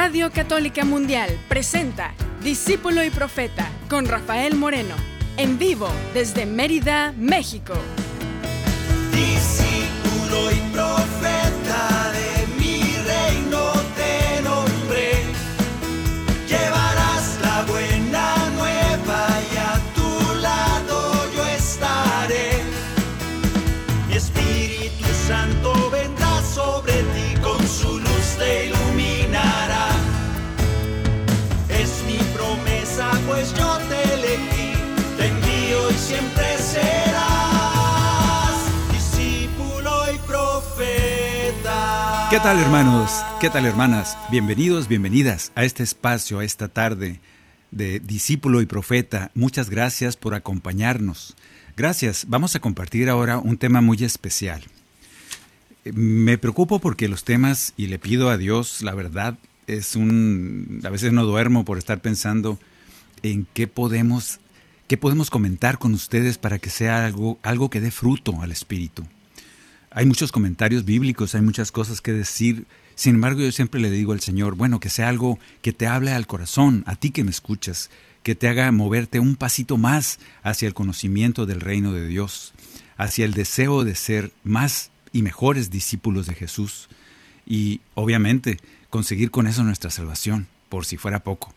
Radio Católica Mundial presenta Discípulo y Profeta con Rafael Moreno, en vivo desde Mérida, México. ¿Qué tal hermanos? ¿Qué tal hermanas? Bienvenidos, bienvenidas a este espacio, a esta tarde de discípulo y profeta. Muchas gracias por acompañarnos. Gracias. Vamos a compartir ahora un tema muy especial. Me preocupo porque los temas, y le pido a Dios, la verdad, es un... A veces no duermo por estar pensando en qué podemos, qué podemos comentar con ustedes para que sea algo, algo que dé fruto al Espíritu. Hay muchos comentarios bíblicos, hay muchas cosas que decir. Sin embargo, yo siempre le digo al Señor, bueno, que sea algo que te hable al corazón, a ti que me escuchas, que te haga moverte un pasito más hacia el conocimiento del reino de Dios, hacia el deseo de ser más y mejores discípulos de Jesús y obviamente conseguir con eso nuestra salvación, por si fuera poco.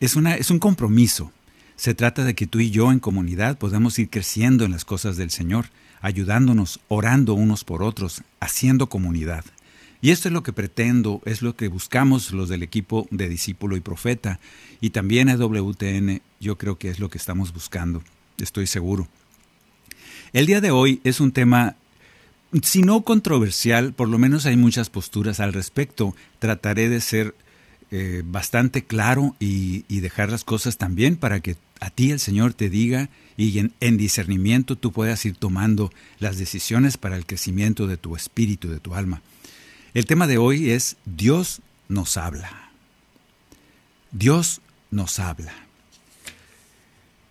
Es, una, es un compromiso. Se trata de que tú y yo en comunidad podamos ir creciendo en las cosas del Señor, ayudándonos, orando unos por otros, haciendo comunidad. Y esto es lo que pretendo, es lo que buscamos los del equipo de discípulo y profeta, y también a WTN yo creo que es lo que estamos buscando, estoy seguro. El día de hoy es un tema, si no controversial, por lo menos hay muchas posturas al respecto. Trataré de ser eh, bastante claro y, dejar las cosas también para que a ti el Señor te diga y en, en discernimiento tú puedas ir tomando las decisiones para el crecimiento de tu espíritu, de tu alma. El tema de hoy es Dios nos habla. Dios nos habla.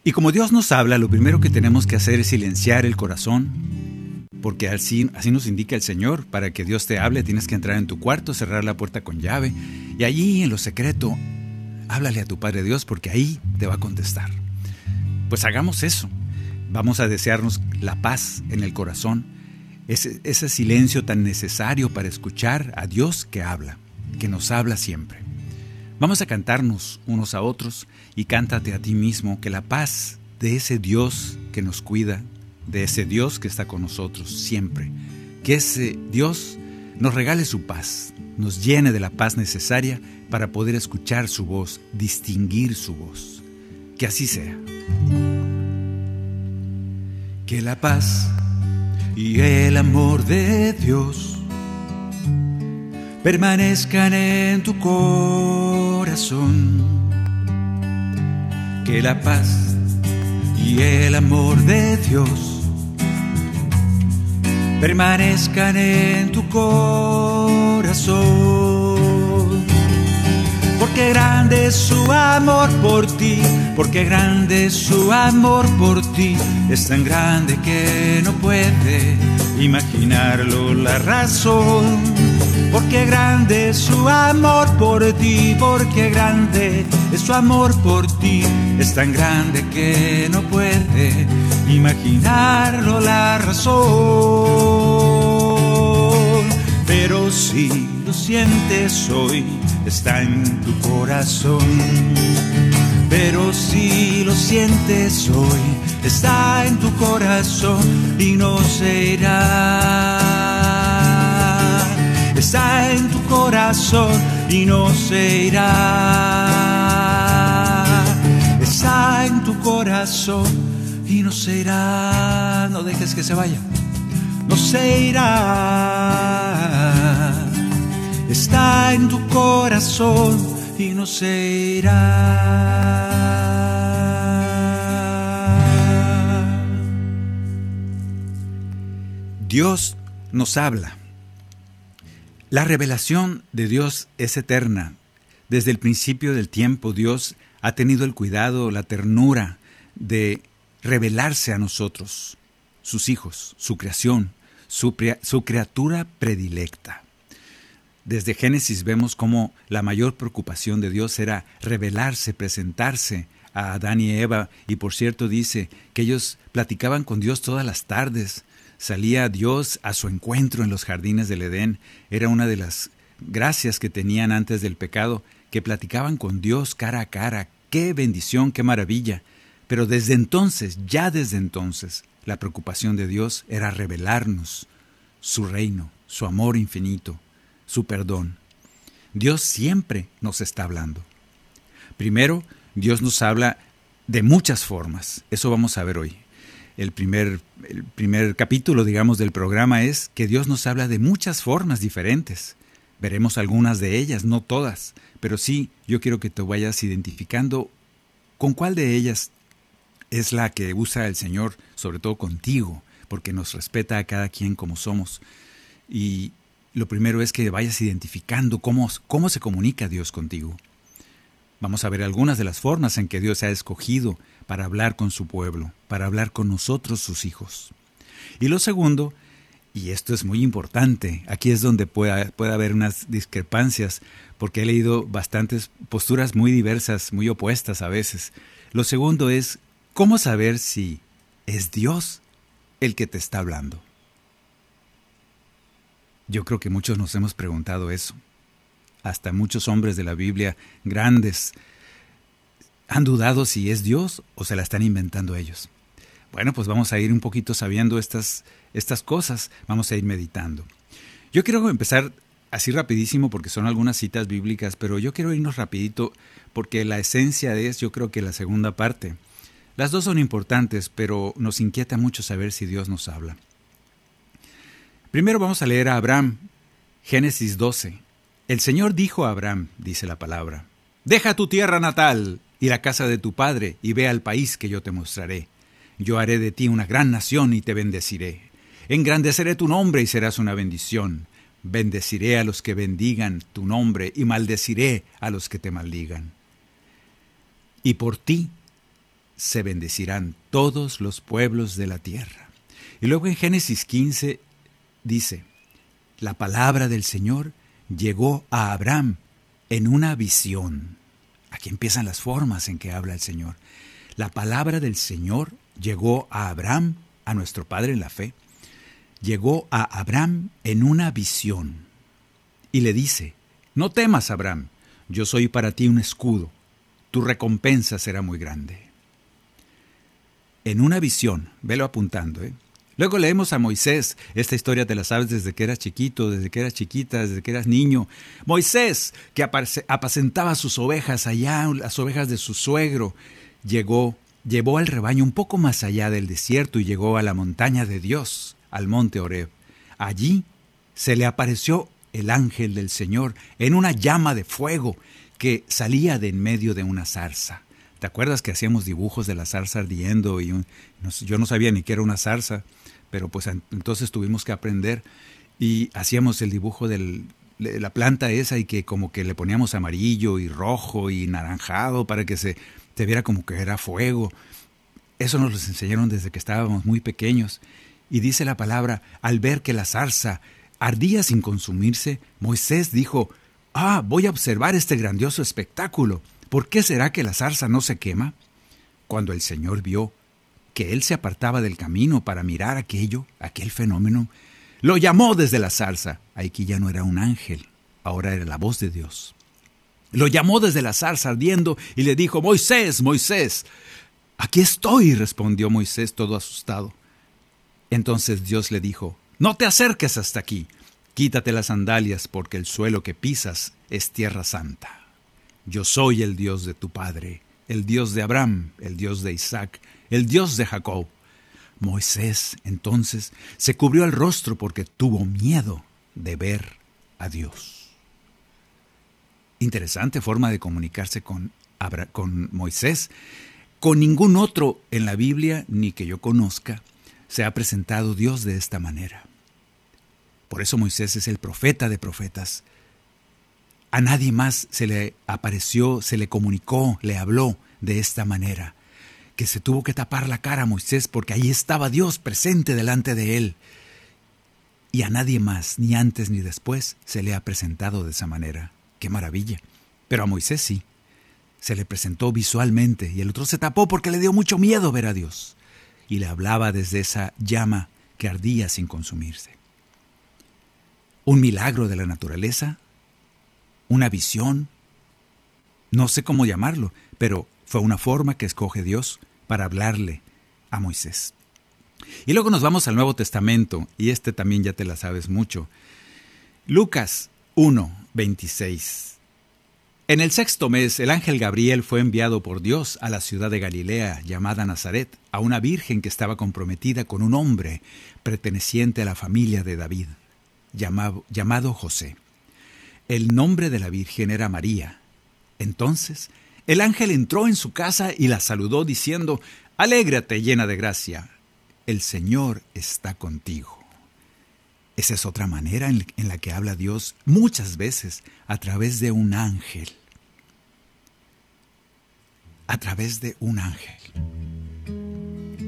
Y como Dios nos habla, lo primero que tenemos que hacer es silenciar el corazón, porque así, así nos indica el Señor, para que Dios te hable tienes que entrar en tu cuarto, cerrar la puerta con llave, y allí en lo secreto, háblale a tu Padre Dios, porque ahí te va a contestar. Pues hagamos eso. Vamos a desearnos la paz en el corazón, ese, ese silencio tan necesario para escuchar a Dios que habla, que nos habla siempre. Vamos a cantarnos unos a otros y cántate a ti mismo que la paz de ese Dios que nos cuida, de ese Dios que está con nosotros siempre, que ese Dios nos regale su paz, nos llene de la paz necesaria para poder escuchar su voz, distinguir su voz. Que así sea. Que la paz y el amor de Dios permanezcan en tu corazón. Que la paz y el amor de Dios permanezcan en tu corazón. Porque grande es su amor por ti, porque grande es su amor por ti, es tan grande que no puede imaginarlo la razón. Porque grande es su amor por ti, porque grande es su amor por ti, es tan grande que no puede imaginarlo la razón. Pero si lo sientes hoy, está en tu corazón. Pero si lo sientes hoy, está en tu corazón y no se irá está en tu corazón y no se irá. Está en tu corazón y no se irá. No dejes que se vaya. No se irá. Está en tu corazón y no se irá. Dios nos habla. La revelación de Dios es eterna. Desde el principio del tiempo Dios ha tenido el cuidado, la ternura de revelarse a nosotros, sus hijos, su creación, su, su criatura predilecta. Desde Génesis vemos cómo la mayor preocupación de Dios era revelarse, presentarse a Adán y Eva, y por cierto dice que ellos platicaban con Dios todas las tardes, salía Dios a su encuentro en los jardines del Edén, era una de las gracias que tenían antes del pecado, que platicaban con Dios cara a cara, qué bendición, qué maravilla. Pero desde entonces, ya desde entonces, la preocupación de Dios era revelarnos su reino, su amor infinito, su perdón. Dios siempre nos está hablando. Primero, Dios nos habla de muchas formas. Eso vamos a ver hoy. El primer, el primer capítulo, digamos, del programa es que Dios nos habla de muchas formas diferentes. Veremos algunas de ellas, no todas, pero sí yo quiero que te vayas identificando con cuál de ellas es la que usa el Señor, sobre todo contigo, porque nos respeta a cada quien como somos. Y, lo primero es que vayas identificando cómo, cómo se comunica Dios contigo. Vamos a ver algunas de las formas en que Dios ha escogido para hablar con su pueblo, para hablar con nosotros sus hijos. Y lo segundo, y esto es muy importante, aquí es donde puede haber unas discrepancias, porque he leído bastantes posturas muy diversas, muy opuestas a veces. Lo segundo es, ¿cómo saber si es Dios el que te está hablando? Yo creo que muchos nos hemos preguntado eso. Hasta muchos hombres de la Biblia, grandes, han dudado si es Dios o se la están inventando ellos. Bueno, pues vamos a ir un poquito sabiendo estas, estas cosas, vamos a ir meditando. Yo quiero empezar así rapidísimo porque son algunas citas bíblicas, pero yo quiero irnos rapidito porque la esencia es yo creo que la segunda parte. Las dos son importantes, pero nos inquieta mucho saber si Dios nos habla. Primero vamos a leer a Abraham, Génesis 12. El Señor dijo a Abraham, dice la palabra, Deja tu tierra natal y la casa de tu padre y ve al país que yo te mostraré. Yo haré de ti una gran nación y te bendeciré. Engrandeceré tu nombre y serás una bendición. Bendeciré a los que bendigan tu nombre y maldeciré a los que te maldigan. Y por ti se bendecirán todos los pueblos de la tierra. Y luego en Génesis 15 dice, la palabra del Señor llegó a Abraham en una visión. Aquí empiezan las formas en que habla el Señor. La palabra del Señor llegó a Abraham, a nuestro Padre en la fe, llegó a Abraham en una visión. Y le dice, no temas, Abraham, yo soy para ti un escudo, tu recompensa será muy grande. En una visión, velo apuntando, ¿eh? Luego leemos a Moisés. Esta historia te la sabes desde que eras chiquito, desde que eras chiquita, desde que eras niño. Moisés, que apacentaba sus ovejas allá, las ovejas de su suegro, llegó, llevó al rebaño un poco más allá del desierto y llegó a la montaña de Dios, al monte Oreb. Allí se le apareció el ángel del Señor en una llama de fuego que salía de en medio de una zarza. ¿Te acuerdas que hacíamos dibujos de la zarza ardiendo y yo no sabía ni qué era una zarza? pero pues entonces tuvimos que aprender y hacíamos el dibujo de la planta esa y que como que le poníamos amarillo y rojo y naranjado para que se, te viera como que era fuego. Eso nos lo enseñaron desde que estábamos muy pequeños. Y dice la palabra, al ver que la zarza ardía sin consumirse, Moisés dijo, Ah, voy a observar este grandioso espectáculo. ¿Por qué será que la zarza no se quema? Cuando el Señor vio que él se apartaba del camino para mirar aquello, aquel fenómeno, lo llamó desde la zarza. Aquí ya no era un ángel, ahora era la voz de Dios. Lo llamó desde la zarza ardiendo y le dijo, Moisés, Moisés. Aquí estoy, respondió Moisés todo asustado. Entonces Dios le dijo, no te acerques hasta aquí, quítate las sandalias porque el suelo que pisas es tierra santa. Yo soy el Dios de tu Padre, el Dios de Abraham, el Dios de Isaac el Dios de Jacob. Moisés entonces se cubrió el rostro porque tuvo miedo de ver a Dios. Interesante forma de comunicarse con, con Moisés. Con ningún otro en la Biblia, ni que yo conozca, se ha presentado Dios de esta manera. Por eso Moisés es el profeta de profetas. A nadie más se le apareció, se le comunicó, le habló de esta manera que se tuvo que tapar la cara a Moisés porque ahí estaba Dios presente delante de él. Y a nadie más, ni antes ni después, se le ha presentado de esa manera. ¡Qué maravilla! Pero a Moisés sí. Se le presentó visualmente y el otro se tapó porque le dio mucho miedo ver a Dios. Y le hablaba desde esa llama que ardía sin consumirse. Un milagro de la naturaleza, una visión, no sé cómo llamarlo, pero fue una forma que escoge Dios para hablarle a Moisés. Y luego nos vamos al Nuevo Testamento, y este también ya te la sabes mucho. Lucas 1, 26. En el sexto mes, el ángel Gabriel fue enviado por Dios a la ciudad de Galilea llamada Nazaret, a una virgen que estaba comprometida con un hombre perteneciente a la familia de David, llamado, llamado José. El nombre de la virgen era María. Entonces, el ángel entró en su casa y la saludó diciendo, Alégrate llena de gracia, el Señor está contigo. Esa es otra manera en, la que habla Dios muchas veces a través de un ángel. A través de un ángel.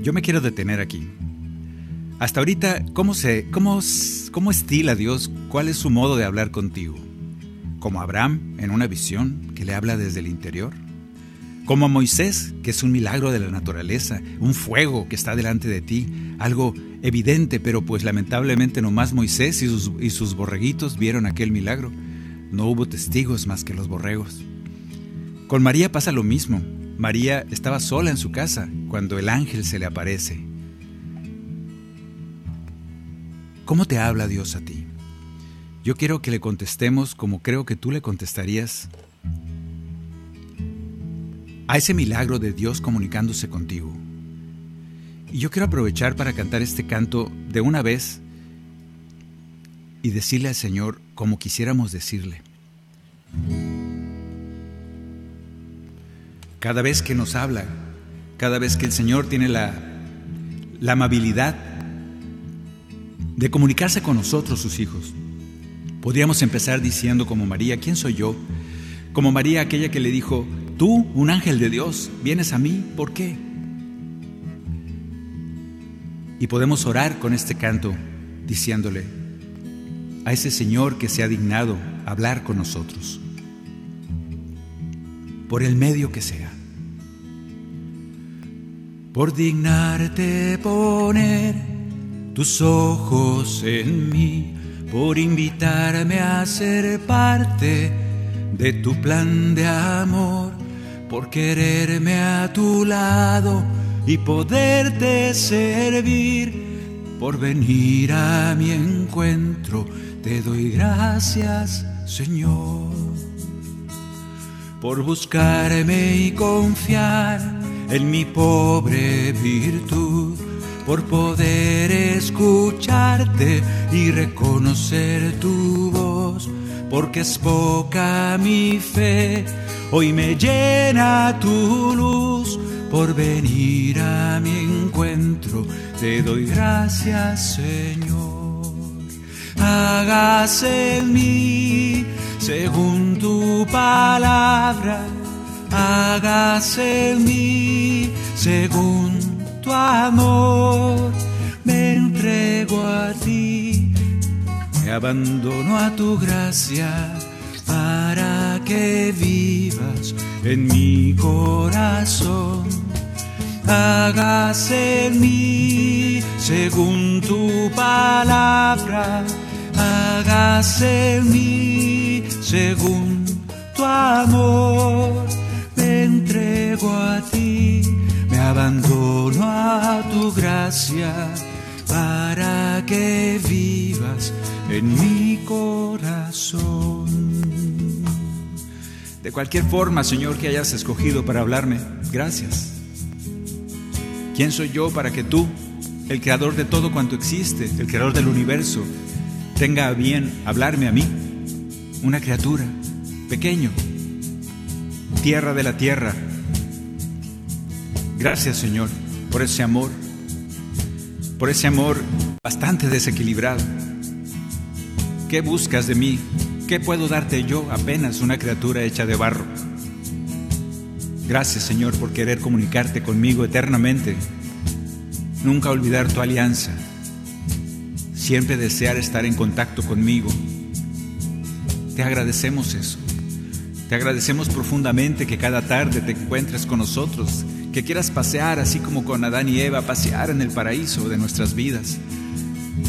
Yo me quiero detener aquí. Hasta ahorita, ¿cómo, se, cómo, ¿cómo estila Dios? ¿Cuál es su modo de hablar contigo? ¿Como Abraham en una visión que le habla desde el interior? Como Moisés, que es un milagro de la naturaleza, un fuego que está delante de ti, algo evidente, pero pues lamentablemente nomás Moisés y sus, y sus borreguitos vieron aquel milagro. No hubo testigos más que los borregos. Con María pasa lo mismo. María estaba sola en su casa cuando el ángel se le aparece. ¿Cómo te habla Dios a ti? Yo quiero que le contestemos como creo que tú le contestarías a ese milagro de Dios comunicándose contigo. Y yo quiero aprovechar para cantar este canto de una vez y decirle al Señor como quisiéramos decirle. Cada vez que nos habla, cada vez que el Señor tiene la, la amabilidad de comunicarse con nosotros, sus hijos, podríamos empezar diciendo como María, ¿quién soy yo? Como María, aquella que le dijo, Tú, un ángel de Dios, vienes a mí, ¿por qué? Y podemos orar con este canto diciéndole a ese Señor que se ha dignado hablar con nosotros, por el medio que sea. Por dignarte poner tus ojos en mí, por invitarme a ser parte de tu plan de amor por quererme a tu lado y poderte servir, por venir a mi encuentro, te doy gracias, Señor, por buscarme y confiar en mi pobre virtud, por poder escucharte y reconocer tu voz, porque es poca mi fe Hoy me llena tu luz por venir a mi encuentro. Te doy gracias, Señor. Hágase en mí según tu palabra. Hágase en mí según tu amor. Me entrego a ti, me abandono a tu gracia para que vivas en mi corazón. Hágase en mí según tu palabra, hágase en mí según tu amor. Me entrego a ti, abandono a tu gracia para que vivas en mi corazón. De cualquier forma, Señor, que hayas escogido para hablarme, gracias. ¿Quién soy yo para que tú, el creador de todo cuanto existe, el creador del universo, tenga a bien hablarme a mí, una criatura, pequeño, tierra de la tierra? Gracias, Señor, por ese amor, por ese amor bastante desequilibrado. ¿Qué buscas de mí? ¿Qué puedo darte yo apenas una criatura hecha de barro? Gracias Señor por querer comunicarte conmigo eternamente, nunca olvidar tu alianza, siempre desear estar en contacto conmigo. Te agradecemos eso. Te agradecemos profundamente que cada tarde te encuentres con nosotros, que quieras pasear así como con Adán y Eva, pasear en el paraíso de nuestras vidas,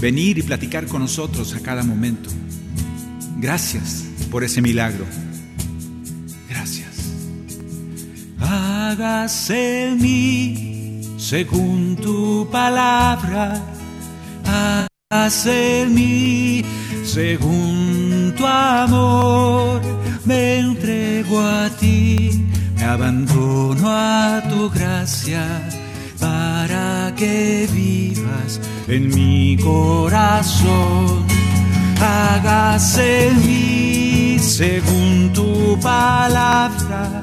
venir y platicar con nosotros a cada momento. Gracias por ese milagro. Gracias. Hágase en mí según tu palabra. Hágase en mí según tu amor me entrego a ti, abandono a tu gracia para que vivas en mi corazón. Hágase en mí según tu palabra,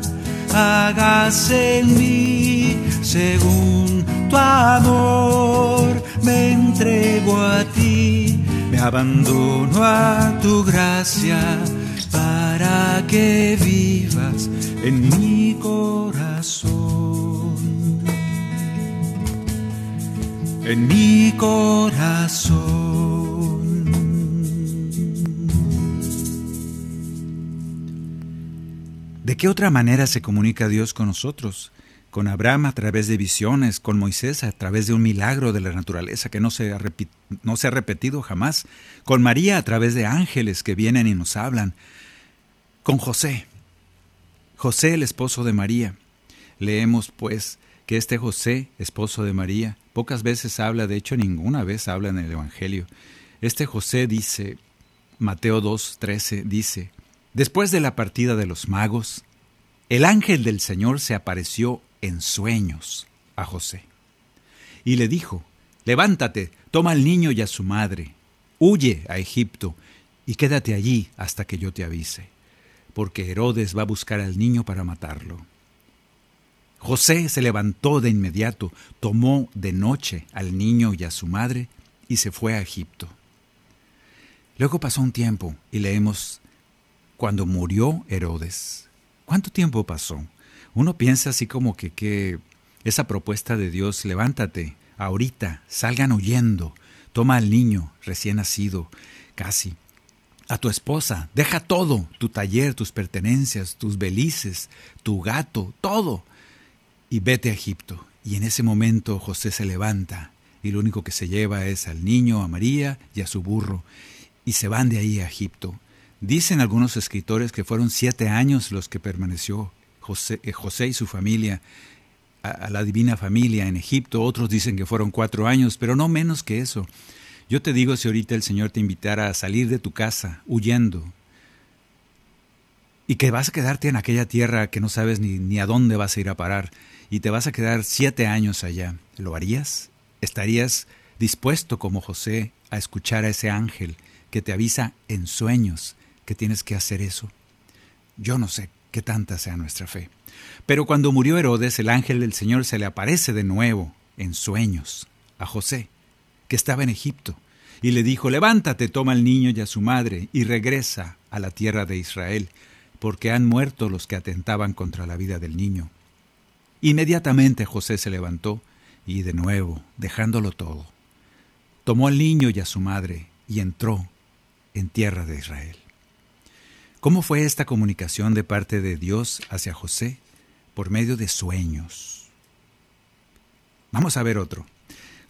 hágase en mí según tu amor. Me entrego a ti, me abandono a tu gracia para que vivas en mi corazón. En mi corazón. ¿De qué otra manera se comunica Dios con nosotros? Con Abraham a través de visiones, con Moisés a través de un milagro de la naturaleza que no se, ha no se ha repetido jamás, con María a través de ángeles que vienen y nos hablan, con José. José, el esposo de María. Leemos, pues, que este José, esposo de María, pocas veces habla, de hecho ninguna vez habla en el Evangelio. Este José dice, Mateo 2, 13, dice, después de la partida de los magos, el ángel del Señor se apareció en sueños a José. Y le dijo, levántate, toma al niño y a su madre, huye a Egipto y quédate allí hasta que yo te avise porque Herodes va a buscar al niño para matarlo. José se levantó de inmediato, tomó de noche al niño y a su madre y se fue a Egipto. Luego pasó un tiempo y leemos cuando murió Herodes. ¿Cuánto tiempo pasó? Uno piensa así como que, esa propuesta de Dios, levántate, ahorita, salgan huyendo, toma al niño recién nacido, casi, a tu esposa, deja todo, tu taller, tus pertenencias, tus belices, tu gato, todo, y vete a Egipto. Y en ese momento José se levanta y lo único que se lleva es al niño, a María y a su burro, y se van de ahí a Egipto. Dicen algunos escritores que fueron siete años los que permaneció José, eh, José y su familia a, a la divina familia en Egipto, otros dicen que fueron cuatro años, pero no menos que eso. Yo te digo si ahorita el Señor te invitara a salir de tu casa huyendo y que vas a quedarte en aquella tierra que no sabes ni, ni a dónde vas a ir a parar y te vas a quedar siete años allá, ¿lo harías? ¿Estarías dispuesto como José a escuchar a ese ángel que te avisa en sueños que tienes que hacer eso? Yo no sé qué tanta sea nuestra fe. Pero cuando murió Herodes, el ángel del Señor se le aparece de nuevo en sueños a José que estaba en Egipto, y le dijo, levántate, toma al niño y a su madre, y regresa a la tierra de Israel, porque han muerto los que atentaban contra la vida del niño. Inmediatamente José se levantó, y de nuevo, dejándolo todo, tomó al niño y a su madre, y entró en tierra de Israel. ¿Cómo fue esta comunicación de parte de Dios hacia José? Por medio de sueños. Vamos a ver otro.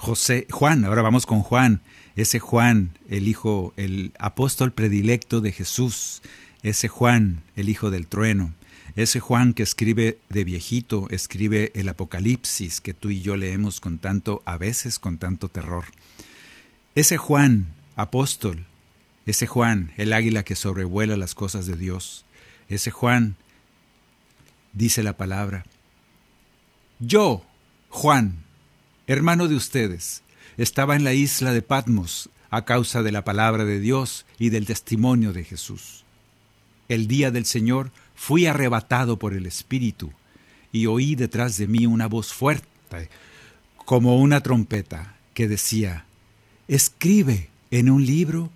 José, Juan, ahora vamos con Juan, ese Juan, el hijo, el apóstol predilecto de Jesús, ese Juan, el hijo del trueno, ese Juan que escribe de viejito, escribe el Apocalipsis que tú y yo leemos con tanto, a veces con tanto terror. Ese Juan, apóstol, ese Juan, el águila que sobrevuela las cosas de Dios, ese Juan, dice la palabra, yo, Juan, hermano de ustedes, estaba en la isla de Patmos a causa de la palabra de Dios y del testimonio de Jesús. El día del Señor fui arrebatado por el Espíritu y oí detrás de mí una voz fuerte, como una trompeta, que decía, escribe en un libro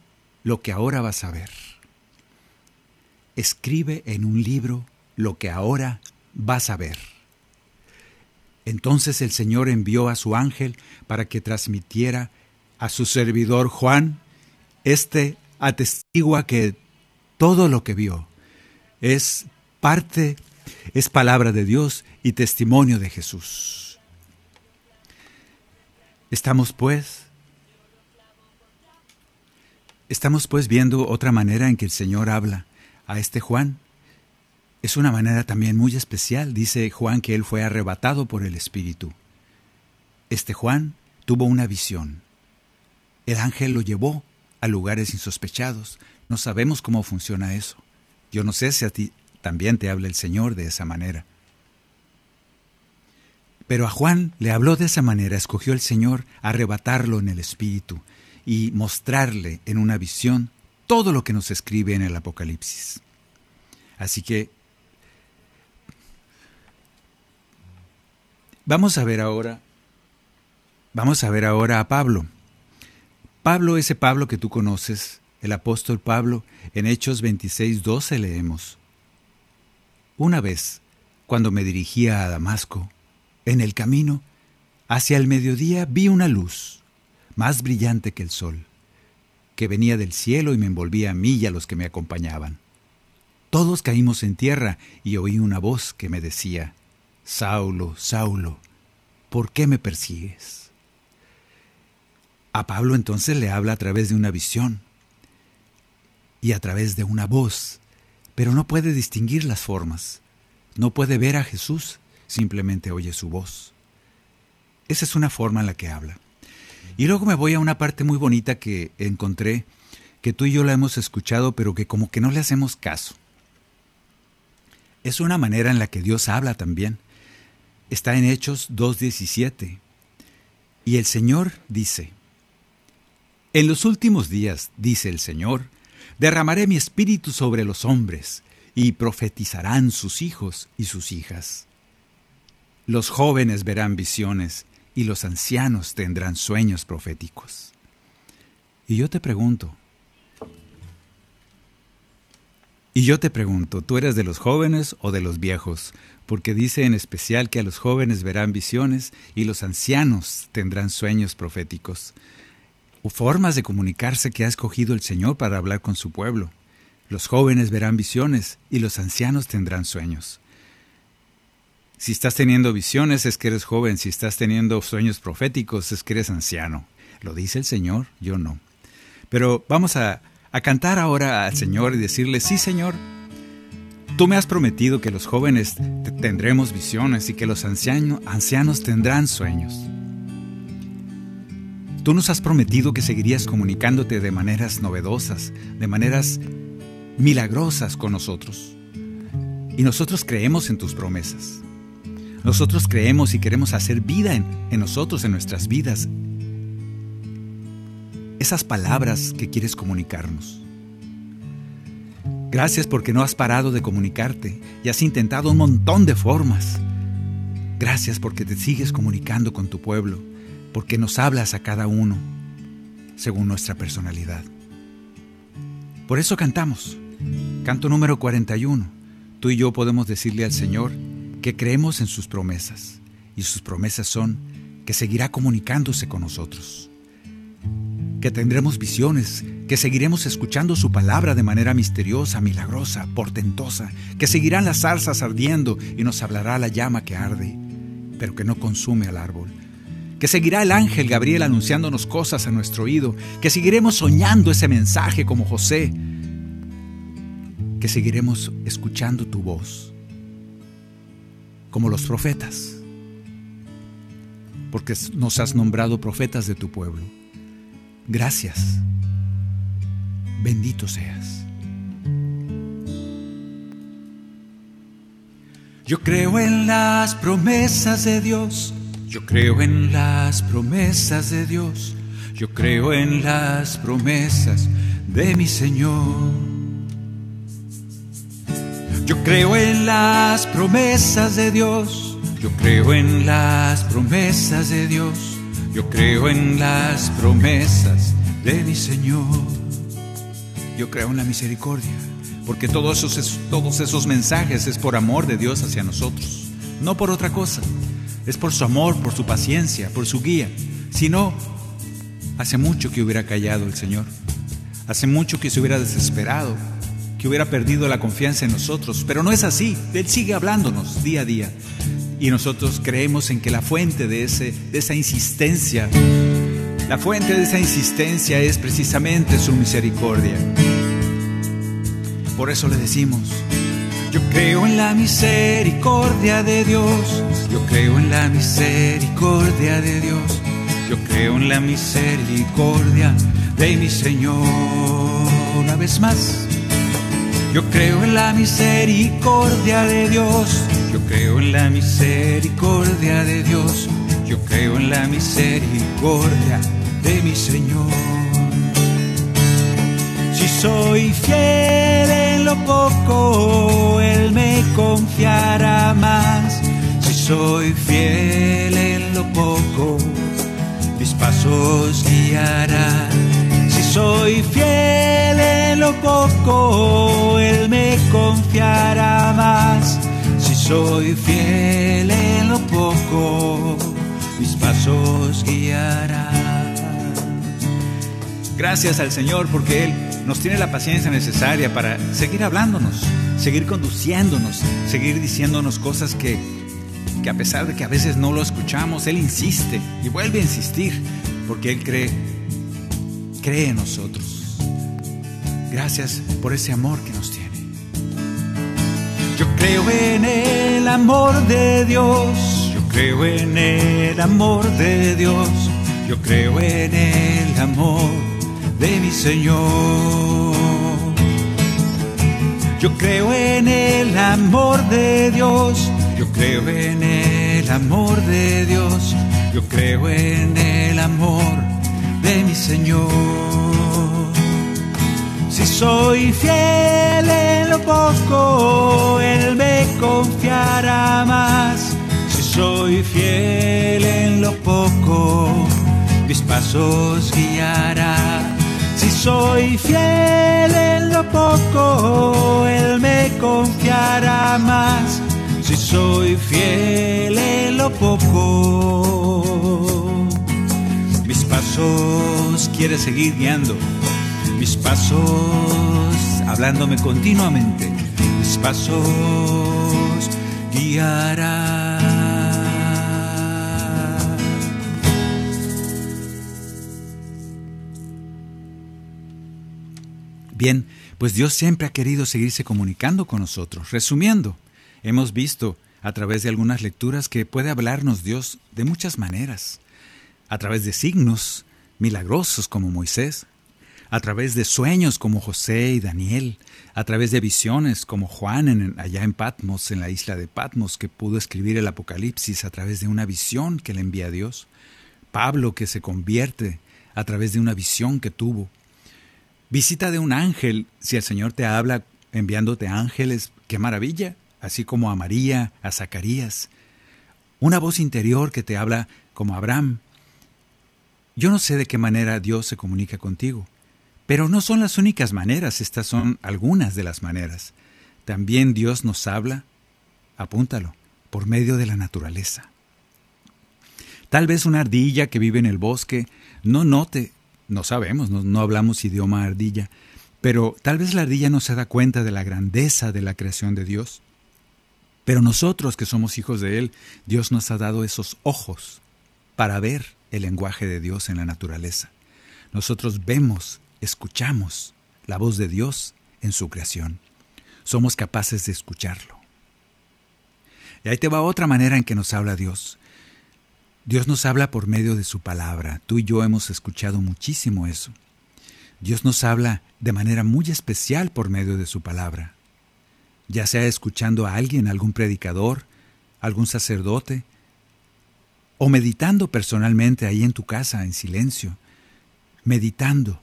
lo que ahora vas a ver. Escribe en un libro lo que ahora vas a ver. Entonces el Señor envió a su ángel para que transmitiera a su servidor Juan, este atestigua que todo lo que vio es parte, es palabra de Dios y testimonio de Jesús. Estamos pues Estamos pues viendo otra manera en que el Señor habla a este Juan. Es una manera también muy especial. Dice Juan que él fue arrebatado por el Espíritu. Este Juan tuvo una visión. El ángel lo llevó a lugares insospechados. No sabemos cómo funciona eso. Yo no sé si a ti también te habla el Señor de esa manera. Pero a Juan le habló de esa manera, escogió el Señor arrebatarlo en el Espíritu y mostrarle en una visión todo lo que nos escribe en el Apocalipsis. Así que vamos a ver ahora vamos a ver ahora a Pablo. Pablo, ese Pablo que tú conoces, el apóstol Pablo, en Hechos 26, 12 leemos. Una vez, cuando me dirigía a Damasco, en el camino, hacia el mediodía vi una luz más brillante que el sol, que venía del cielo y me envolvía a mí y a los que me acompañaban. Todos caímos en tierra y oí una voz que me decía, Saulo, Saulo, ¿por qué me persigues? A Pablo entonces le habla a través de una visión y a través de una voz, pero no puede distinguir las formas, no puede ver a Jesús, simplemente oye su voz. Esa es una forma en la que habla. Y luego me voy a una parte muy bonita que encontré, que tú y yo la hemos escuchado, pero que como que no le hacemos caso. Es una manera en la que Dios habla también. Está en Hechos 2.17. Y el Señor dice, En los últimos días, dice el Señor, derramaré mi espíritu sobre los hombres, y profetizarán sus hijos y sus hijas. Los jóvenes verán visiones, y los ancianos tendrán sueños proféticos. Y yo te pregunto, y yo te pregunto, ¿tú eres de los jóvenes o de los viejos? Porque dice en especial que a los jóvenes verán visiones y los ancianos tendrán sueños proféticos. Formas de comunicarse que ha escogido el Señor para hablar con su pueblo. Los jóvenes verán visiones y los ancianos tendrán sueños. Si estás teniendo visiones es que eres joven, si estás teniendo sueños proféticos es que eres anciano. Lo dice el Señor, yo no. Pero vamos a, cantar ahora al Señor y decirle, sí Señor, tú me has prometido que los jóvenes tendremos visiones y que los ancianos tendrán sueños. Tú nos has prometido que seguirías comunicándote de maneras novedosas, de maneras milagrosas con nosotros. Y nosotros creemos en tus promesas. Nosotros creemos y queremos hacer vida en, nosotros, en nuestras vidas. Esas palabras que quieres comunicarnos. Gracias porque no has parado de comunicarte y has intentado un montón de formas. Gracias porque te sigues comunicando con tu pueblo, porque nos hablas a cada uno según nuestra personalidad. Por eso cantamos. Canto número 41. Tú y yo podemos decirle al Señor, que creemos en sus promesas y sus promesas son que seguirá comunicándose con nosotros, que tendremos visiones, que seguiremos escuchando su palabra de manera misteriosa, milagrosa, portentosa, que seguirán las zarzas ardiendo y nos hablará la llama que arde, pero que no consume al árbol, que seguirá el ángel Gabriel anunciándonos cosas a nuestro oído, que seguiremos soñando ese mensaje como José, que seguiremos escuchando tu voz como los profetas, porque nos has nombrado profetas de tu pueblo. Gracias. Bendito seas. Yo creo en las promesas de Dios. Yo creo en las promesas de Dios. Yo creo en las promesas de mi Señor. Yo creo en las promesas de Dios. Yo creo en las promesas de Dios. Yo creo en las promesas de mi Señor. Yo creo en la misericordia, porque todos esos, todos esos mensajes es por amor de Dios hacia nosotros, no por otra cosa. Es por su amor, por su paciencia, por su guía, sino Hace mucho que hubiera callado el Señor. Hace mucho que se hubiera desesperado, que hubiera perdido la confianza en nosotros. Pero no es así. Él sigue hablándonos día a día. Y nosotros creemos en que la fuente de, ese, de esa insistencia, la fuente de esa insistencia es precisamente su misericordia. Por eso le decimos, yo creo en la misericordia de Dios, yo creo en la misericordia de Dios, yo creo en la misericordia de mi Señor. Una vez más, yo creo en la misericordia de Dios, yo creo en la misericordia de Dios, yo creo en la misericordia de mi Señor. Si soy fiel en lo poco, Él me confiará más. Si soy fiel en lo poco, mis pasos guiará. Si soy fiel poco, Él me confiará más. Si soy fiel en lo poco, mis pasos guiará. Gracias al Señor porque Él nos tiene la paciencia necesaria para seguir hablándonos, seguir conduciéndonos, seguir diciéndonos cosas que, que a pesar de que a veces no lo escuchamos, Él insiste y vuelve a insistir porque Él cree, cree en nosotros. Gracias por ese amor que nos tiene. Yo creo en el amor de Dios, yo creo en el amor de Dios, yo creo en el amor de mi Señor. Yo creo en el amor de Dios, yo creo en el amor de Dios, yo creo en el amor de mi Señor. Si soy fiel en lo poco, Él me confiará más. Si soy fiel en lo poco, mis pasos guiará. Si soy fiel en lo poco, Él me confiará más. Si soy fiel en lo poco, mis pasos quiere seguir guiando. Mis pasos hablándome continuamente. Mis pasos guiará. Bien, pues Dios siempre ha querido seguirse comunicando con nosotros. Resumiendo, hemos visto a través de algunas lecturas que puede hablarnos Dios de muchas maneras. A través de signos milagrosos como Moisés, a través de sueños como José y Daniel, a través de visiones como Juan en, allá en Patmos, en la isla de Patmos, que pudo escribir el Apocalipsis a través de una visión que le envía Dios, Pablo que se convierte a través de una visión que tuvo, visita de un ángel, si el Señor te habla enviándote ángeles, qué maravilla, así como a María, a Zacarías, una voz interior que te habla como Abraham. Yo no sé de qué manera Dios se comunica contigo, pero no son las únicas maneras, estas son algunas de las maneras. También Dios nos habla, apúntalo, por medio de la naturaleza. Tal vez una ardilla que vive en el bosque no note, no sabemos, no, no, hablamos idioma ardilla, pero tal vez la ardilla no se da cuenta de la grandeza de la creación de Dios. Pero nosotros que somos hijos de Él, Dios nos ha dado esos ojos para ver el lenguaje de Dios en la naturaleza. Nosotros vemos escuchamos la voz de Dios en su creación. Somos capaces de escucharlo. Y ahí te va otra manera en que nos habla Dios. Dios nos habla por medio de su palabra. Tú y yo hemos escuchado muchísimo eso. Dios nos habla de manera muy especial por medio de su palabra. Ya sea escuchando a alguien, algún predicador, algún sacerdote, o meditando personalmente ahí en tu casa en silencio, meditando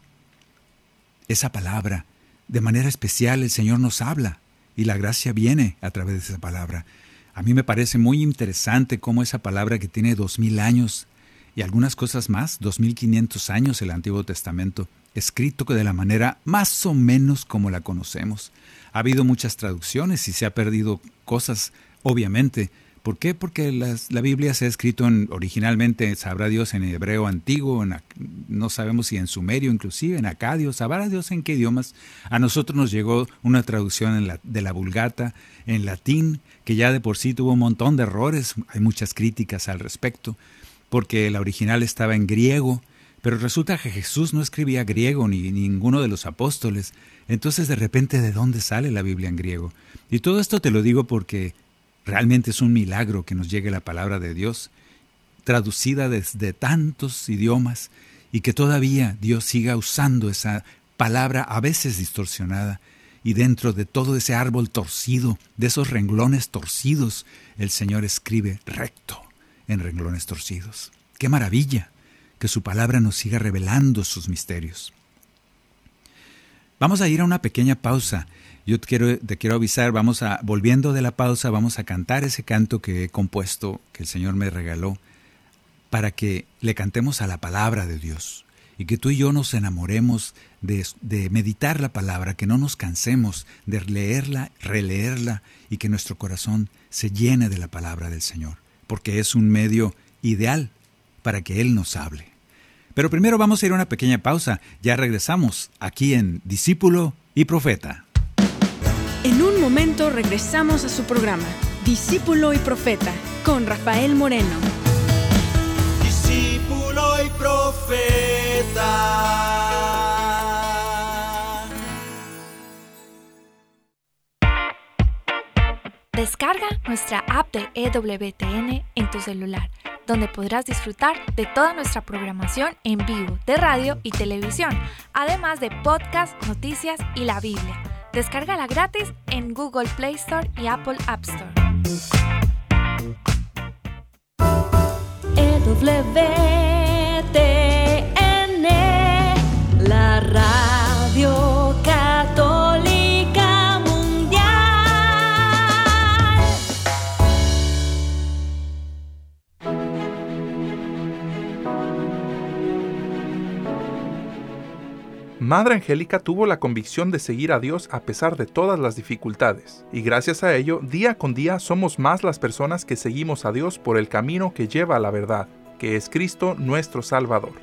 esa palabra. De manera especial el Señor nos habla y la gracia viene a través de esa palabra. A mí me parece muy interesante cómo esa palabra que tiene dos mil años y algunas cosas más, dos mil quinientos años el Antiguo Testamento, escrito de la manera más o menos como la conocemos. Ha habido muchas traducciones y se ha perdido cosas, obviamente, ¿Por qué? Porque la Biblia se ha escrito en, originalmente, sabrá Dios, en hebreo antiguo, no sabemos si en sumerio inclusive, en acadio, sabrá Dios en qué idiomas. A nosotros nos llegó una traducción de la Vulgata en latín, que ya de por sí tuvo un montón de errores, hay muchas críticas al respecto, porque la original estaba en griego, pero resulta que Jesús no escribía griego ni ninguno de los apóstoles. Entonces de repente, ¿de dónde sale la Biblia en griego? Y todo esto te lo digo porque Realmente es un milagro que nos llegue la palabra de Dios, traducida desde tantos idiomas, y que todavía Dios siga usando esa palabra a veces distorsionada, y dentro de todo ese árbol torcido, de esos renglones torcidos, el Señor escribe recto en renglones torcidos. ¡Qué maravilla! Que su palabra nos siga revelando sus misterios. Vamos a ir a una pequeña pausa yo te quiero, te quiero avisar, vamos a, volviendo de la pausa, vamos a cantar ese canto que he compuesto, que el Señor me regaló, para que le cantemos a la palabra de Dios y que tú y yo nos enamoremos de, de, meditar la palabra, que no nos cansemos de leerla, releerla y que nuestro corazón se llene de la palabra del Señor, porque es un medio ideal para que Él nos hable. Pero primero vamos a ir a una pequeña pausa, ya regresamos aquí en Discípulo y Profeta. Momento regresamos a su programa, Discípulo y Profeta, con Rafael Moreno. Discípulo y Profeta. Descarga nuestra app de EWTN en tu celular, donde podrás disfrutar de toda nuestra programación en vivo de radio y televisión, además de podcast, noticias y la Biblia. Descárgala gratis en Google Play Store y Apple App Store. Radio Madre Angélica tuvo la convicción de seguir a Dios a pesar de todas las dificultades, y gracias a ello, día con día somos más las personas que seguimos a Dios por el camino que lleva a la verdad, que es Cristo nuestro Salvador.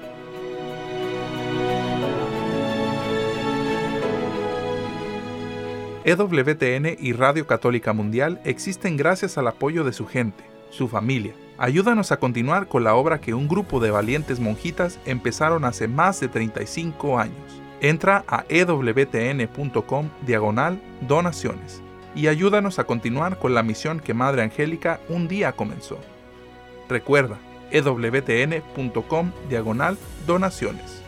EWTN y Radio Católica Mundial existen gracias al apoyo de su gente, su familia. Ayúdanos a continuar con la obra que un grupo de valientes monjitas empezaron hace más de 35 años. Entra a ewtn.com diagonal donaciones y ayúdanos a continuar con la misión que Madre Angélica un día comenzó. Recuerda, ewtn.com diagonal donaciones.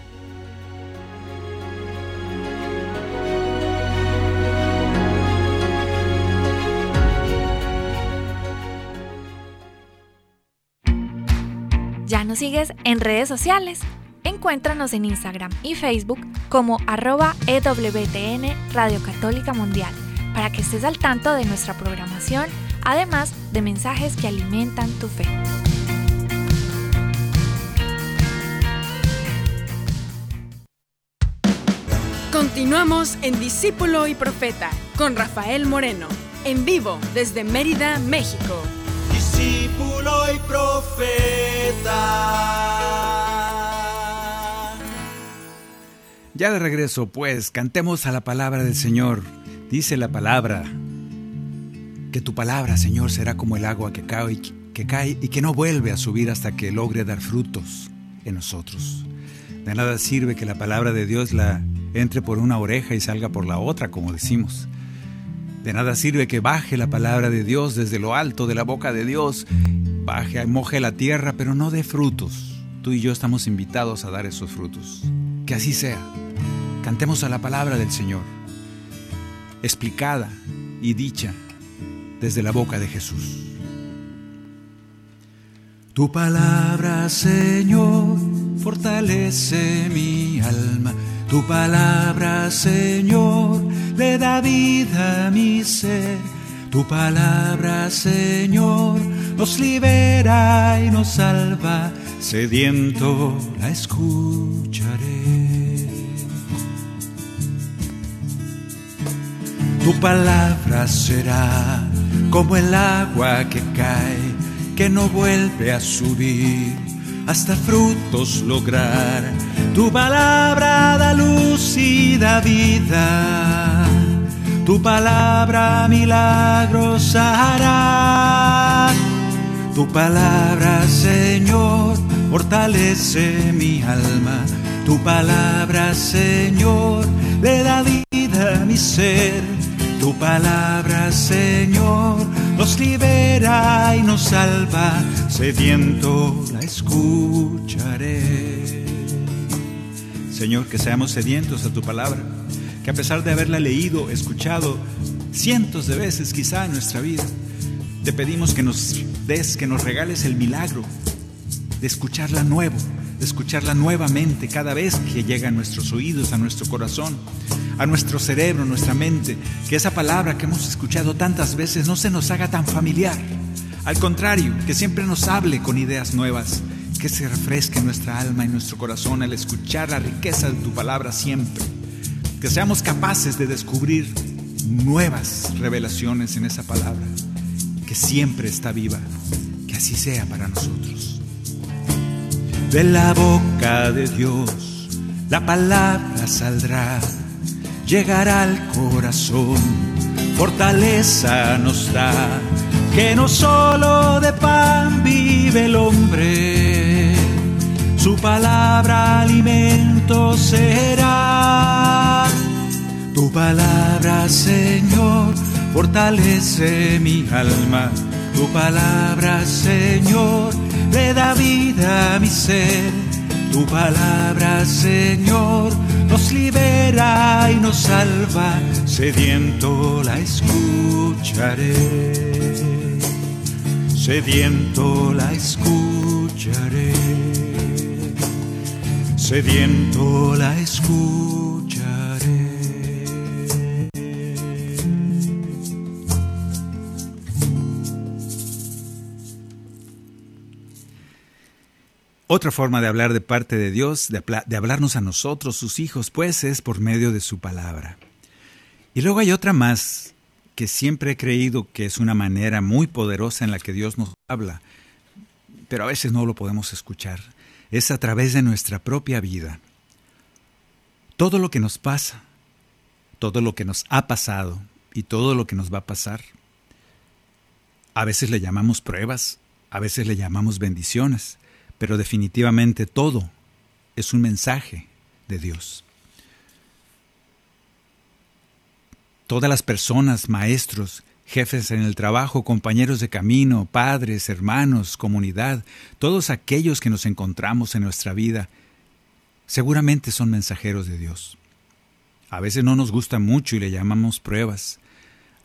¿Ya nos sigues en redes sociales? Encuéntranos en Instagram y Facebook como arroba EWTN Radio Católica Mundial para que estés al tanto de nuestra programación, además de mensajes que alimentan tu fe. Continuamos en Discípulo y Profeta con Rafael Moreno, en vivo desde Mérida, México. Discípulo y Profeta. Ya de regreso, pues, cantemos a la palabra del Señor. Dice la palabra, que tu palabra, Señor, será como el agua que cae, que cae y que no vuelve a subir hasta que logre dar frutos en nosotros. De nada sirve que la palabra de Dios la entre por una oreja y salga por la otra, como decimos. De nada sirve que baje la palabra de Dios desde lo alto de la boca de Dios, baje, moje la tierra, pero no dé frutos. Tú y yo estamos invitados a dar esos frutos. Que así sea. Cantemos a la palabra del Señor, explicada y dicha desde la boca de Jesús. Tu palabra, Señor, fortalece mi alma. Tu palabra, Señor, le da vida a mi ser. Tu palabra, Señor, nos libera y nos salva. Sediento la escucharé. Tu palabra será como el agua que cae, que no vuelve a subir hasta frutos lograr. Tu palabra da luz y da vida. Tu palabra milagros hará. Tu palabra, Señor, fortalece mi alma. Tu palabra, Señor, le da vida a mi ser. Tu palabra, Señor, nos libera y nos salva. Sediento la escucharé. Señor, que seamos sedientos a tu palabra, que a pesar de haberla leído, escuchado cientos de veces quizá en nuestra vida, te pedimos que nos des, que nos regales el milagro de escucharla nuevo, de escucharla nuevamente cada vez que llega a nuestros oídos, a nuestro corazón, a nuestro cerebro, nuestra mente, que esa palabra que hemos escuchado tantas veces no se nos haga tan familiar. Al contrario, que siempre nos hable con ideas nuevas, que se refresque nuestra alma y nuestro corazón al escuchar la riqueza de tu palabra siempre. Que seamos capaces de descubrir nuevas revelaciones en esa palabra, que siempre está viva. Que así sea para nosotros. De la boca de Dios la palabra saldrá, llegará al corazón, fortaleza nos da, que no solo de pan vive el hombre, su palabra alimento será. Tu palabra, Señor, fortalece mi alma. Tu palabra, Señor, le da vida a mi ser. Tu palabra, Señor, nos libera y nos salva. Sediento la escucharé. Sediento la escucharé. Sediento la escucharé. Otra forma de hablar de parte de Dios, de, de, hablarnos a nosotros, sus hijos, pues es por medio de su palabra. Y luego hay otra más que siempre he creído que es una manera muy poderosa en la que Dios nos habla, pero a veces no lo podemos escuchar. Es a través de nuestra propia vida. Todo lo que nos pasa, todo lo que nos ha pasado y todo lo que nos va a pasar, a veces le llamamos pruebas, a veces le llamamos bendiciones pero definitivamente todo es un mensaje de Dios. Todas las personas, maestros, jefes en el trabajo, compañeros de camino, padres, hermanos, comunidad, todos aquellos que nos encontramos en nuestra vida, seguramente son mensajeros de Dios. A veces no nos gusta mucho y le llamamos pruebas.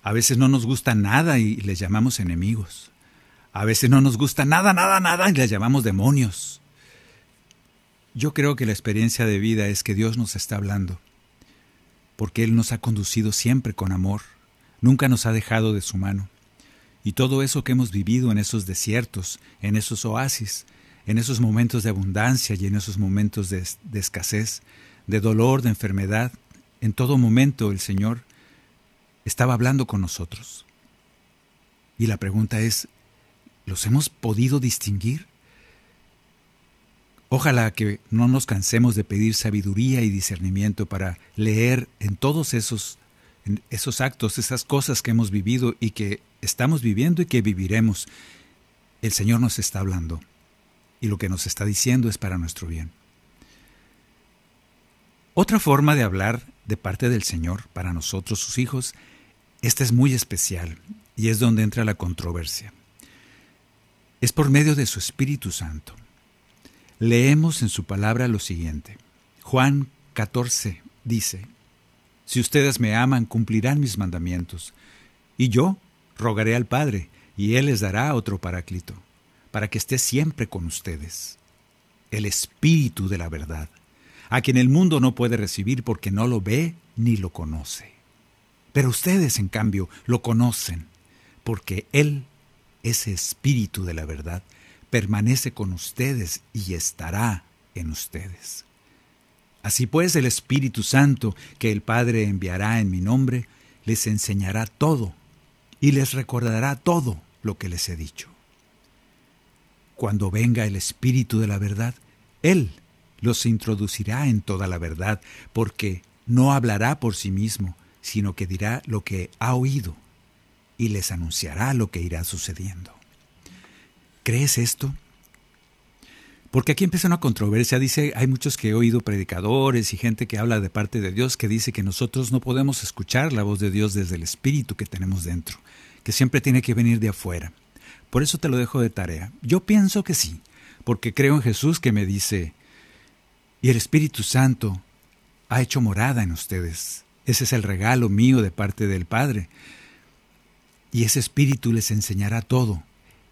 A veces no nos gusta nada y les llamamos enemigos. A veces no nos gusta nada, nada, nada y les llamamos demonios. Yo creo que la experiencia de vida es que Dios nos está hablando, porque Él nos ha conducido siempre con amor, nunca nos ha dejado de su mano. Y todo eso que hemos vivido en esos desiertos, en esos oasis, en eesos momentos de abundancia y en esos momentos de, de escasez, de dolor, de enfermedad, en todo momento el Señor estaba hablando con nosotros. Y la pregunta es, ¿Los hemos podido distinguir? Ojalá que no nos cansemos de pedir sabiduría y discernimiento para leer en todos esos, en esos actos, esas cosas que hemos vivido y que estamos viviendo y que viviremos. El Señor nos está hablando y lo que nos está diciendo es para nuestro bien. Otra forma de hablar de parte del Señor para nosotros, sus hijos, esta es muy especial y es donde entra la controversia es por medio de su Espíritu Santo. Leemos en su palabra lo siguiente. Juan 14 dice, Si ustedes me aman, cumplirán mis mandamientos, y yo rogaré al Padre, y Él les dará otro paráclito, para que esté siempre con ustedes. El Espíritu de la verdad, a quien el mundo no puede recibir porque no lo ve ni lo conoce. Pero ustedes, en cambio, lo conocen, porque Él ese espíritu de la verdad permanece con ustedes y estará en ustedes. Así pues, el Espíritu Santo que el Padre enviará en mi nombre, les enseñará todo y les recordará todo lo que les he dicho. Cuando venga el Espíritu de la verdad, Él los introducirá en toda la verdad, porque no hablará por sí mismo, sino que dirá lo que ha oído y les anunciará lo que irá sucediendo. ¿Crees esto? Porque aquí empieza una controversia. Dice, hay muchos que he oído predicadores y gente que habla de parte de Dios que dice que nosotros no podemos escuchar la voz de Dios desde el espíritu que tenemos dentro, que siempre tiene que venir de afuera. Por eso te lo dejo de tarea. Yo pienso que sí, porque creo en Jesús que me dice, y el Espíritu Santo ha hecho morada en ustedes. Ese es el regalo mío de parte del Padre. Y ese Espíritu les enseñará todo.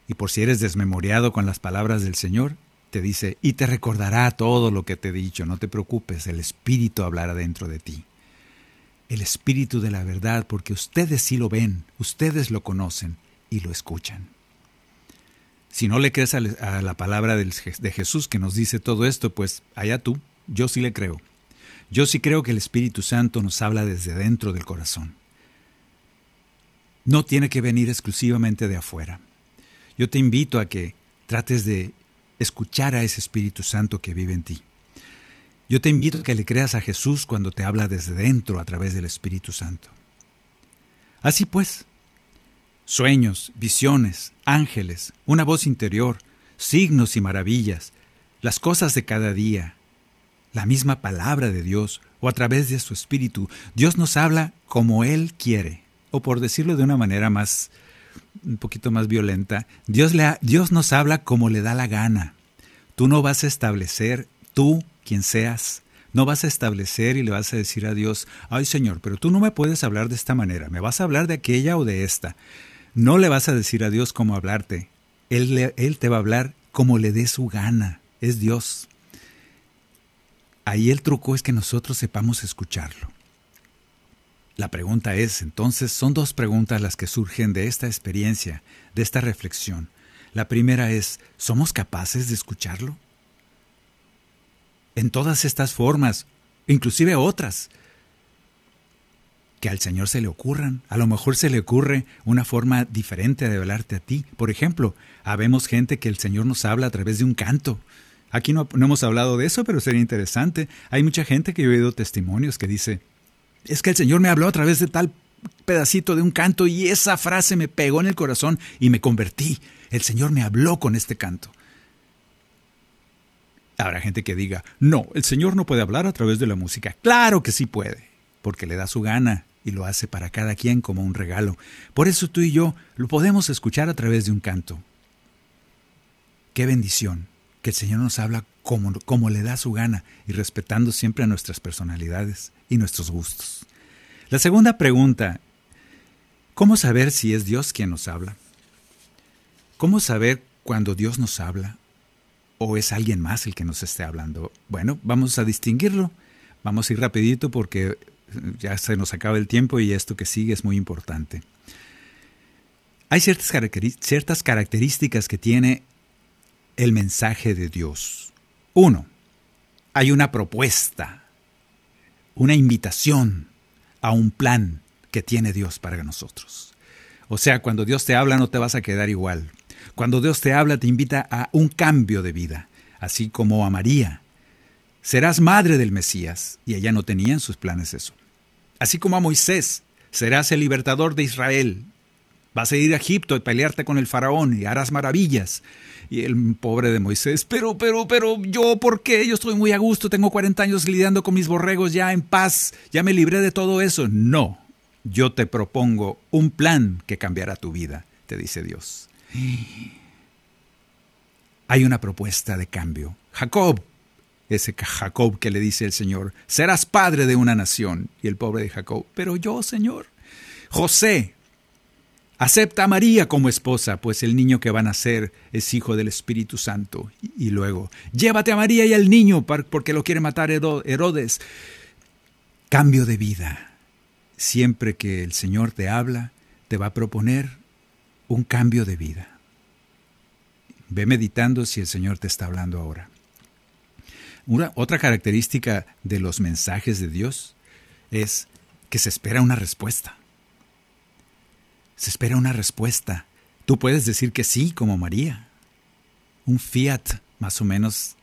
Y por si eres desmemoriado con las palabras del Señor, te dice, y te recordará todo lo que te he dicho, no te preocupes, el Espíritu hablará dentro de ti. El Espíritu de la verdad, porque ustedes sí lo ven, ustedes lo conocen y lo escuchan. Si no le crees a la palabra de Jesús que nos dice todo esto, pues allá tú, yo sí le creo. Yo sí creo que el Espíritu Santo nos habla desde dentro del corazón. No tiene que venir exclusivamente de afuera. Yo te invito a que trates de escuchar a ese Espíritu Santo que vive en ti. Yo te invito a que le creas a Jesús cuando te habla desde dentro a través del Espíritu Santo. Así pues, sueños, visiones, ángeles, una voz interior, signos y maravillas, las cosas de cada día, la misma palabra de Dios o a través de su Espíritu, Dios nos habla como Él quiere, o por decirlo de una manera más un poquito más violenta, Dios, le Dios nos habla como le da la gana. Tú no vas a establecer, tú, quien seas, no vas a establecer y le vas a decir a Dios, ay Señor, pero tú no me puedes hablar de esta manera, me vas a hablar de aquella o de esta. No le vas a decir a Dios cómo hablarte. Él, él te va a hablar como le dé su gana. Es Dios. Ahí el truco es que nosotros sepamos escucharlo. La pregunta es, entonces, son dos preguntas las que surgen de esta experiencia, de esta reflexión. La primera es, ¿somos capaces de escucharlo? En todas estas formas, inclusive otras, que al Señor se le ocurran. A lo mejor se le ocurre una forma diferente de hablarte a ti. Por ejemplo, habemos gente que el Señor nos habla a través de un canto. Aquí no, no hemos hablado de eso, pero sería interesante. Hay mucha gente que he oído testimonios que dice, es que el Señor me habló a través de tal pedacito de un canto y esa frase me pegó en el corazón y me convertí. El Señor me habló con este canto. Habrá gente que diga, no, el Señor no puede hablar a través de la música. Claro que sí puede, porque le da su gana y lo hace para cada quien como un regalo. Por eso tú y yo lo podemos escuchar a través de un canto. Qué bendición que el Señor nos habla como, como le da su gana y respetando siempre a nuestras personalidades nuestros gustos. La segunda pregunta, ¿cómo saber si es Dios quien nos habla? ¿Cómo saber cuando Dios nos habla o es alguien más el que nos esté hablando? Bueno, vamos a distinguirlo. Vamos a ir rapidito porque ya se nos acaba el tiempo y esto que sigue es muy importante. Hay ciertas, ciertas características que tiene el mensaje de Dios. Uno, hay una propuesta una invitación a un plan que tiene Dios para nosotros. O sea, cuando Dios te habla no te vas a quedar igual. Cuando Dios te habla te invita a un cambio de vida, así como a María. Serás madre del Mesías, y ella no tenía en sus planes eso. Así como a Moisés, serás el libertador de Israel. Vas a ir a Egipto y pelearte con el faraón y harás maravillas. Y el pobre de Moisés, pero, pero, pero, yo, ¿por qué? Yo estoy muy a gusto, tengo 40 años lidiando con mis borregos ya en paz, ya me libré de todo eso. No, yo te propongo un plan que cambiará tu vida, te dice Dios. Hay una propuesta de cambio. Jacob, ese Jacob que le dice el Señor, serás padre de una nación. Y el pobre de Jacob, pero yo, Señor. José, Acepta a María como esposa, pues el niño que va a nacer es hijo del Espíritu Santo. Y luego, llévate a María y al niño porque lo quiere matar Herodes. Cambio de vida. Siempre que el Señor te habla, te va a proponer un cambio de vida. Ve meditando si el Señor te está hablando ahora. Una, otra característica de los mensajes de Dios es que se espera una respuesta. Se espera una respuesta. Tú puedes decir que sí, como María. Un fiat, más o menos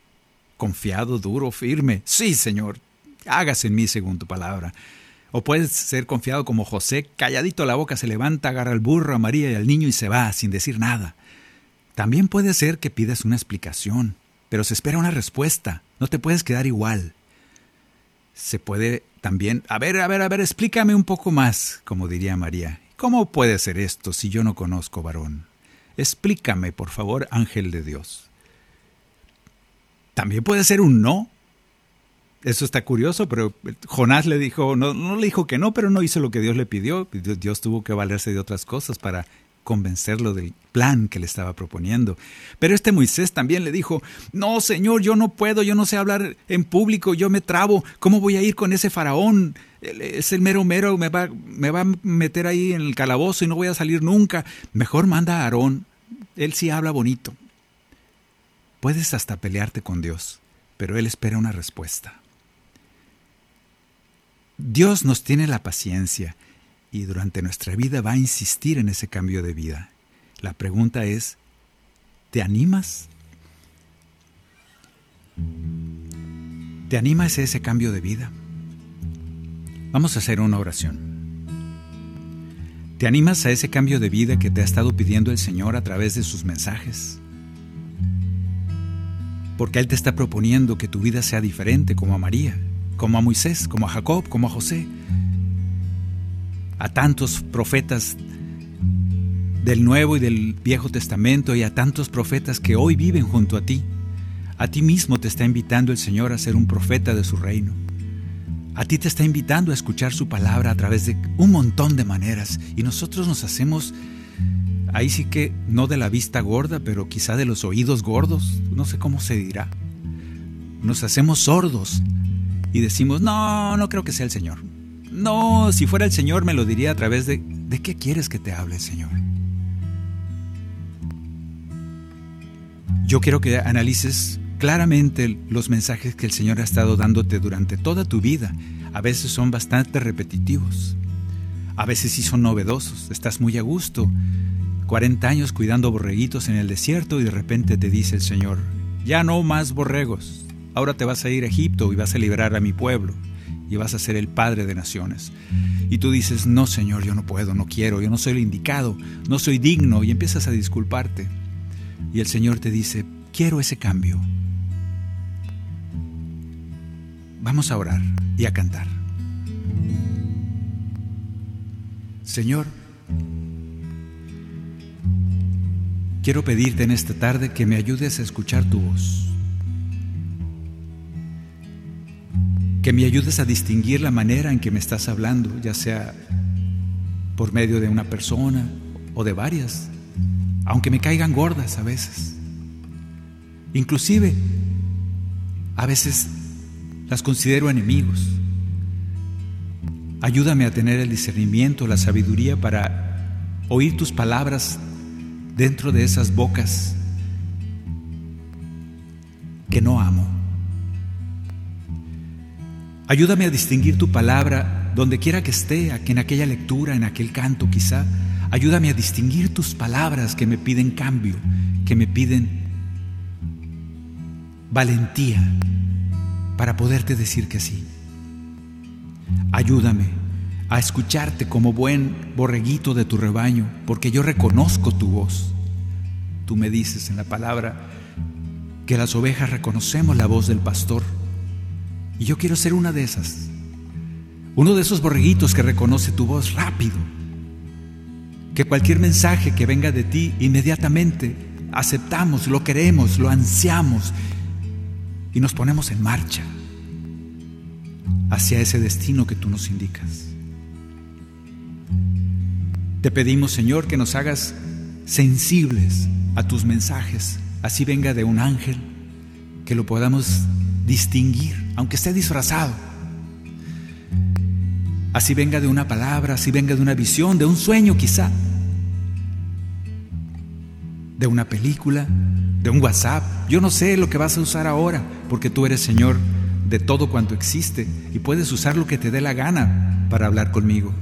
confiado, duro, firme. Sí, Señor, hágase en mí según tu palabra. O puedes ser confiado como José, calladito la boca, se levanta, agarra al burro, a María y al niño y se va sin decir nada. También puede ser que pidas una explicación, pero se espera una respuesta. No te puedes quedar igual. Se puede también, a ver, a ver, a ver, explícame un poco más, como diría María. ¿Cómo puede ser esto si yo no conozco varón? Explícame, por favor, ángel de Dios. También puede ser un no. Eso está curioso, pero Jonás le dijo, no, no le dijo que no, pero no hizo lo que Dios le pidió. Dios tuvo que valerse de otras cosas para convencerlo del plan que le estaba proponiendo. Pero este Moisés también le dijo, no, Señor, yo no puedo, yo no sé hablar en público, yo me trabo, ¿cómo voy a ir con ese faraón? Es el mero mero, me va, me va a meter ahí en el calabozo y no voy a salir nunca. Mejor manda a Aarón, él sí habla bonito. Puedes hasta pelearte con Dios, pero Él espera una respuesta. Dios nos tiene la paciencia y durante nuestra vida va a insistir en ese cambio de vida. La pregunta es, ¿te animas? ¿Te animas a ese cambio de vida? Vamos a hacer una oración. ¿Te animas a ese cambio de vida que te ha estado pidiendo el Señor a través de sus mensajes? Porque Él te está proponiendo que tu vida sea diferente como a María, como a Moisés, como a Jacob, como a José, a tantos profetas del Nuevo y del Viejo Testamento y a tantos profetas que hoy viven junto a ti. A ti mismo te está invitando el Señor a ser un profeta de su reino. A ti te está invitando a escuchar su palabra a través de un montón de maneras y nosotros nos hacemos, ahí sí que no de la vista gorda, pero quizá de los oídos gordos, no sé cómo se dirá. Nos hacemos sordos y decimos, no, no creo que sea el Señor. No, si fuera el Señor me lo diría a través de... ¿De qué quieres que te hable, Señor? Yo quiero que analices claramente los mensajes que el Señor ha estado dándote durante toda tu vida. A veces son bastante repetitivos. A veces sí son novedosos. Estás muy a gusto. 40 años cuidando borreguitos en el desierto y de repente te dice el Señor, ya no más borregos. Ahora te vas a ir a Egipto y vas a liberar a mi pueblo y vas a ser el Padre de naciones. Y tú dices, no Señor, yo no puedo, no quiero, yo no soy el indicado, no soy digno, y empiezas a disculparte. Y el Señor te dice, quiero ese cambio. Vamos a orar y a cantar. Señor, quiero pedirte en esta tarde que me ayudes a escuchar tu voz. Que me ayudes a distinguir la manera en que me estás hablando, ya sea por medio de una persona o de varias, aunque me caigan gordas a veces. Inclusive, a veces las considero enemigos. Ayúdame a tener el discernimiento, la sabiduría para oír tus palabras dentro de esas bocas que no amo. Ayúdame a distinguir tu palabra donde quiera que esté, en aquella lectura, en aquel canto quizá. Ayúdame a distinguir tus palabras que me piden cambio, que me piden valentía para poderte decir que sí. Ayúdame a escucharte como buen borreguito de tu rebaño, porque yo reconozco tu voz. Tú me dices en la palabra que las ovejas reconocemos la voz del pastor y yo quiero ser una de esas. Uno de esos borreguitos que reconoce tu voz rápido. Que cualquier mensaje que venga de ti inmediatamente aceptamos, lo queremos, lo ansiamos y nos ponemos en marcha hacia ese destino que tú nos indicas. Te pedimos, Señor, que nos hagas sensibles a tus mensajes, así venga de un ángel, que lo podamos distinguir, aunque esté disfrazado. Así venga de una palabra, así venga de una visión, de un sueño quizá, de una película, de un WhatsApp. Yo no sé lo que vas a usar ahora, porque tú eres Señor de todo cuanto existe y puedes usar lo que te dé la gana para hablar conmigo.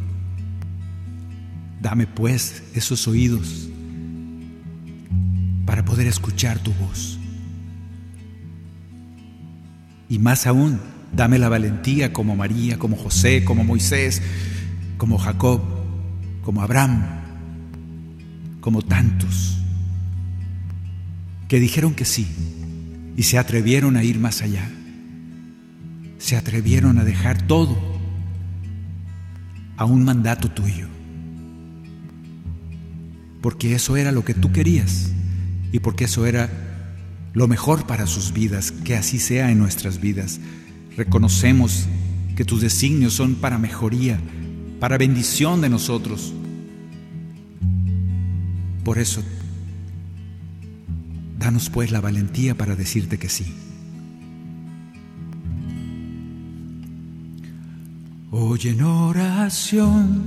Dame pues esos oídos para poder escuchar tu voz. Y más aún, dame la valentía como María, como José, como Moisés, como Jacob, como Abraham, como tantos, que dijeron que sí y se atrevieron a ir más allá. Se atrevieron a dejar todo a un mandato tuyo. Porque eso era lo que tú querías y porque eso era lo mejor para sus vidas, que así sea en nuestras vidas. Reconocemos que tus designios son para mejoría, para bendición de nosotros. Por eso, danos pues la valentía para decirte que sí. Hoy en oración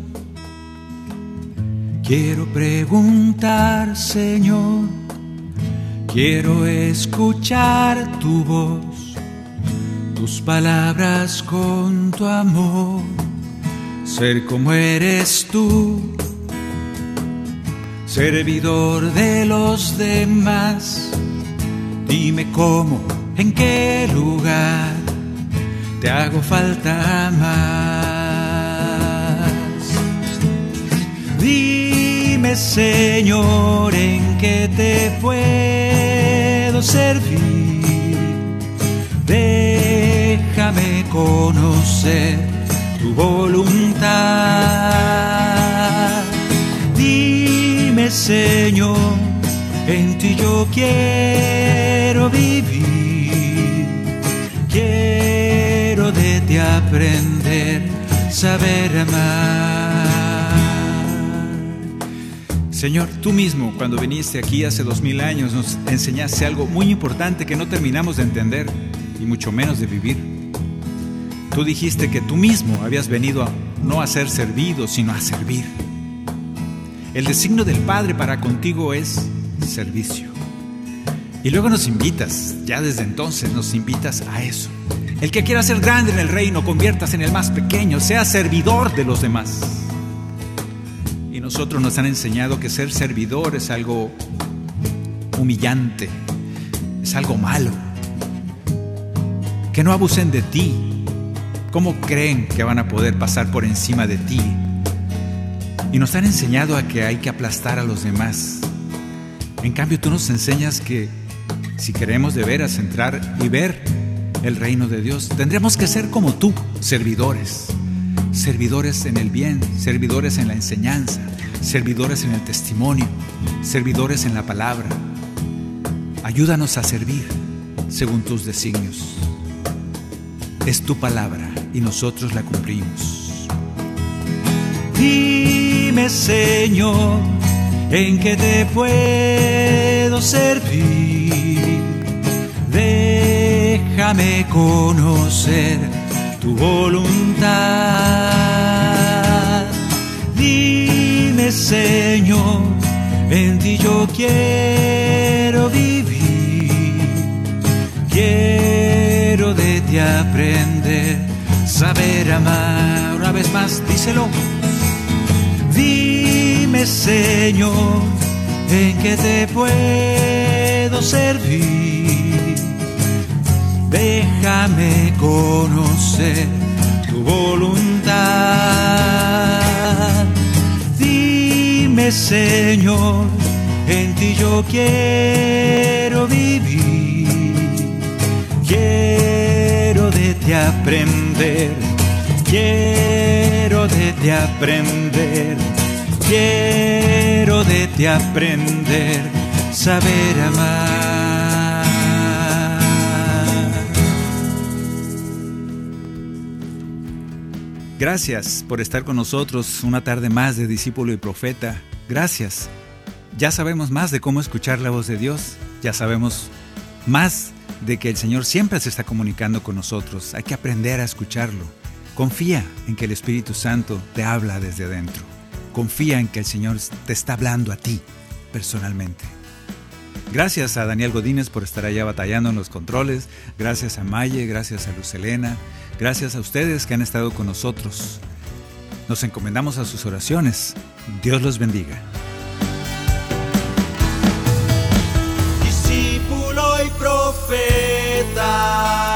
quiero preguntar, Señor, quiero escuchar tu voz, tus palabras con tu amor, ser como eres tú, servidor de los demás. Dime cómo, en qué lugar te hago falta más. Dime, Señor, en qué te puedo servir. Déjame conocer tu voluntad. Dime, Señor, en ti yo quiero vivir. Quiero de ti aprender, saber amar. Señor, tú mismo, cuando viniste aquí hace dos mil años, nos enseñaste algo muy importante que no terminamos de entender y mucho menos de vivir. Tú dijiste que tú mismo habías venido a, no a ser servido, sino a servir. El designio del Padre para contigo es servicio. Y luego nos invitas, ya desde entonces nos invitas a eso. El que quiera ser grande en el reino, conviertas en el más pequeño, sea servidor de los demás. Nosotros nos han enseñado que ser servidor es algo humillante, es algo malo. Que no abusen de ti. ¿Cómo creen que van a poder pasar por encima de ti? Y nos han enseñado a que hay que aplastar a los demás. En cambio, tú nos enseñas que si queremos de veras entrar y ver el reino de Dios, tendremos que ser como tú, servidores. Servidores en el bien, servidores en la enseñanza, servidores en el testimonio, servidores en la palabra. Ayúdanos a servir según tus designios. Es tu palabra y nosotros la cumplimos. Dime, Señor, en qué te puedo servir. Déjame conocer tu voluntad. Señor, en ti yo quiero vivir. Quiero de ti aprender, saber amar. Una vez más, díselo. Dime, Señor, en qué te puedo servir. Déjame conocer tu voluntad. Señor, en ti yo quiero vivir. Quiero de ti aprender. Quiero de ti aprender. Quiero de ti aprender, saber amar. Gracias por estar con nosotros una tarde más de discípulo y profeta. Gracias. Ya sabemos más de cómo escuchar la voz de Dios. Ya sabemos más de que el Señor siempre se está comunicando con nosotros. Hay que aprender a escucharlo. Confía en que el Espíritu Santo te habla desde adentro. Confía en que el Señor te está hablando a ti personalmente. Gracias a Daniel Godínez por estar allá batallando en los controles. Gracias a Maye, gracias a Luz Elena. Gracias a ustedes que han estado con nosotros. Nos encomendamos a sus oraciones Dios los bendiga. Discípulo y profeta.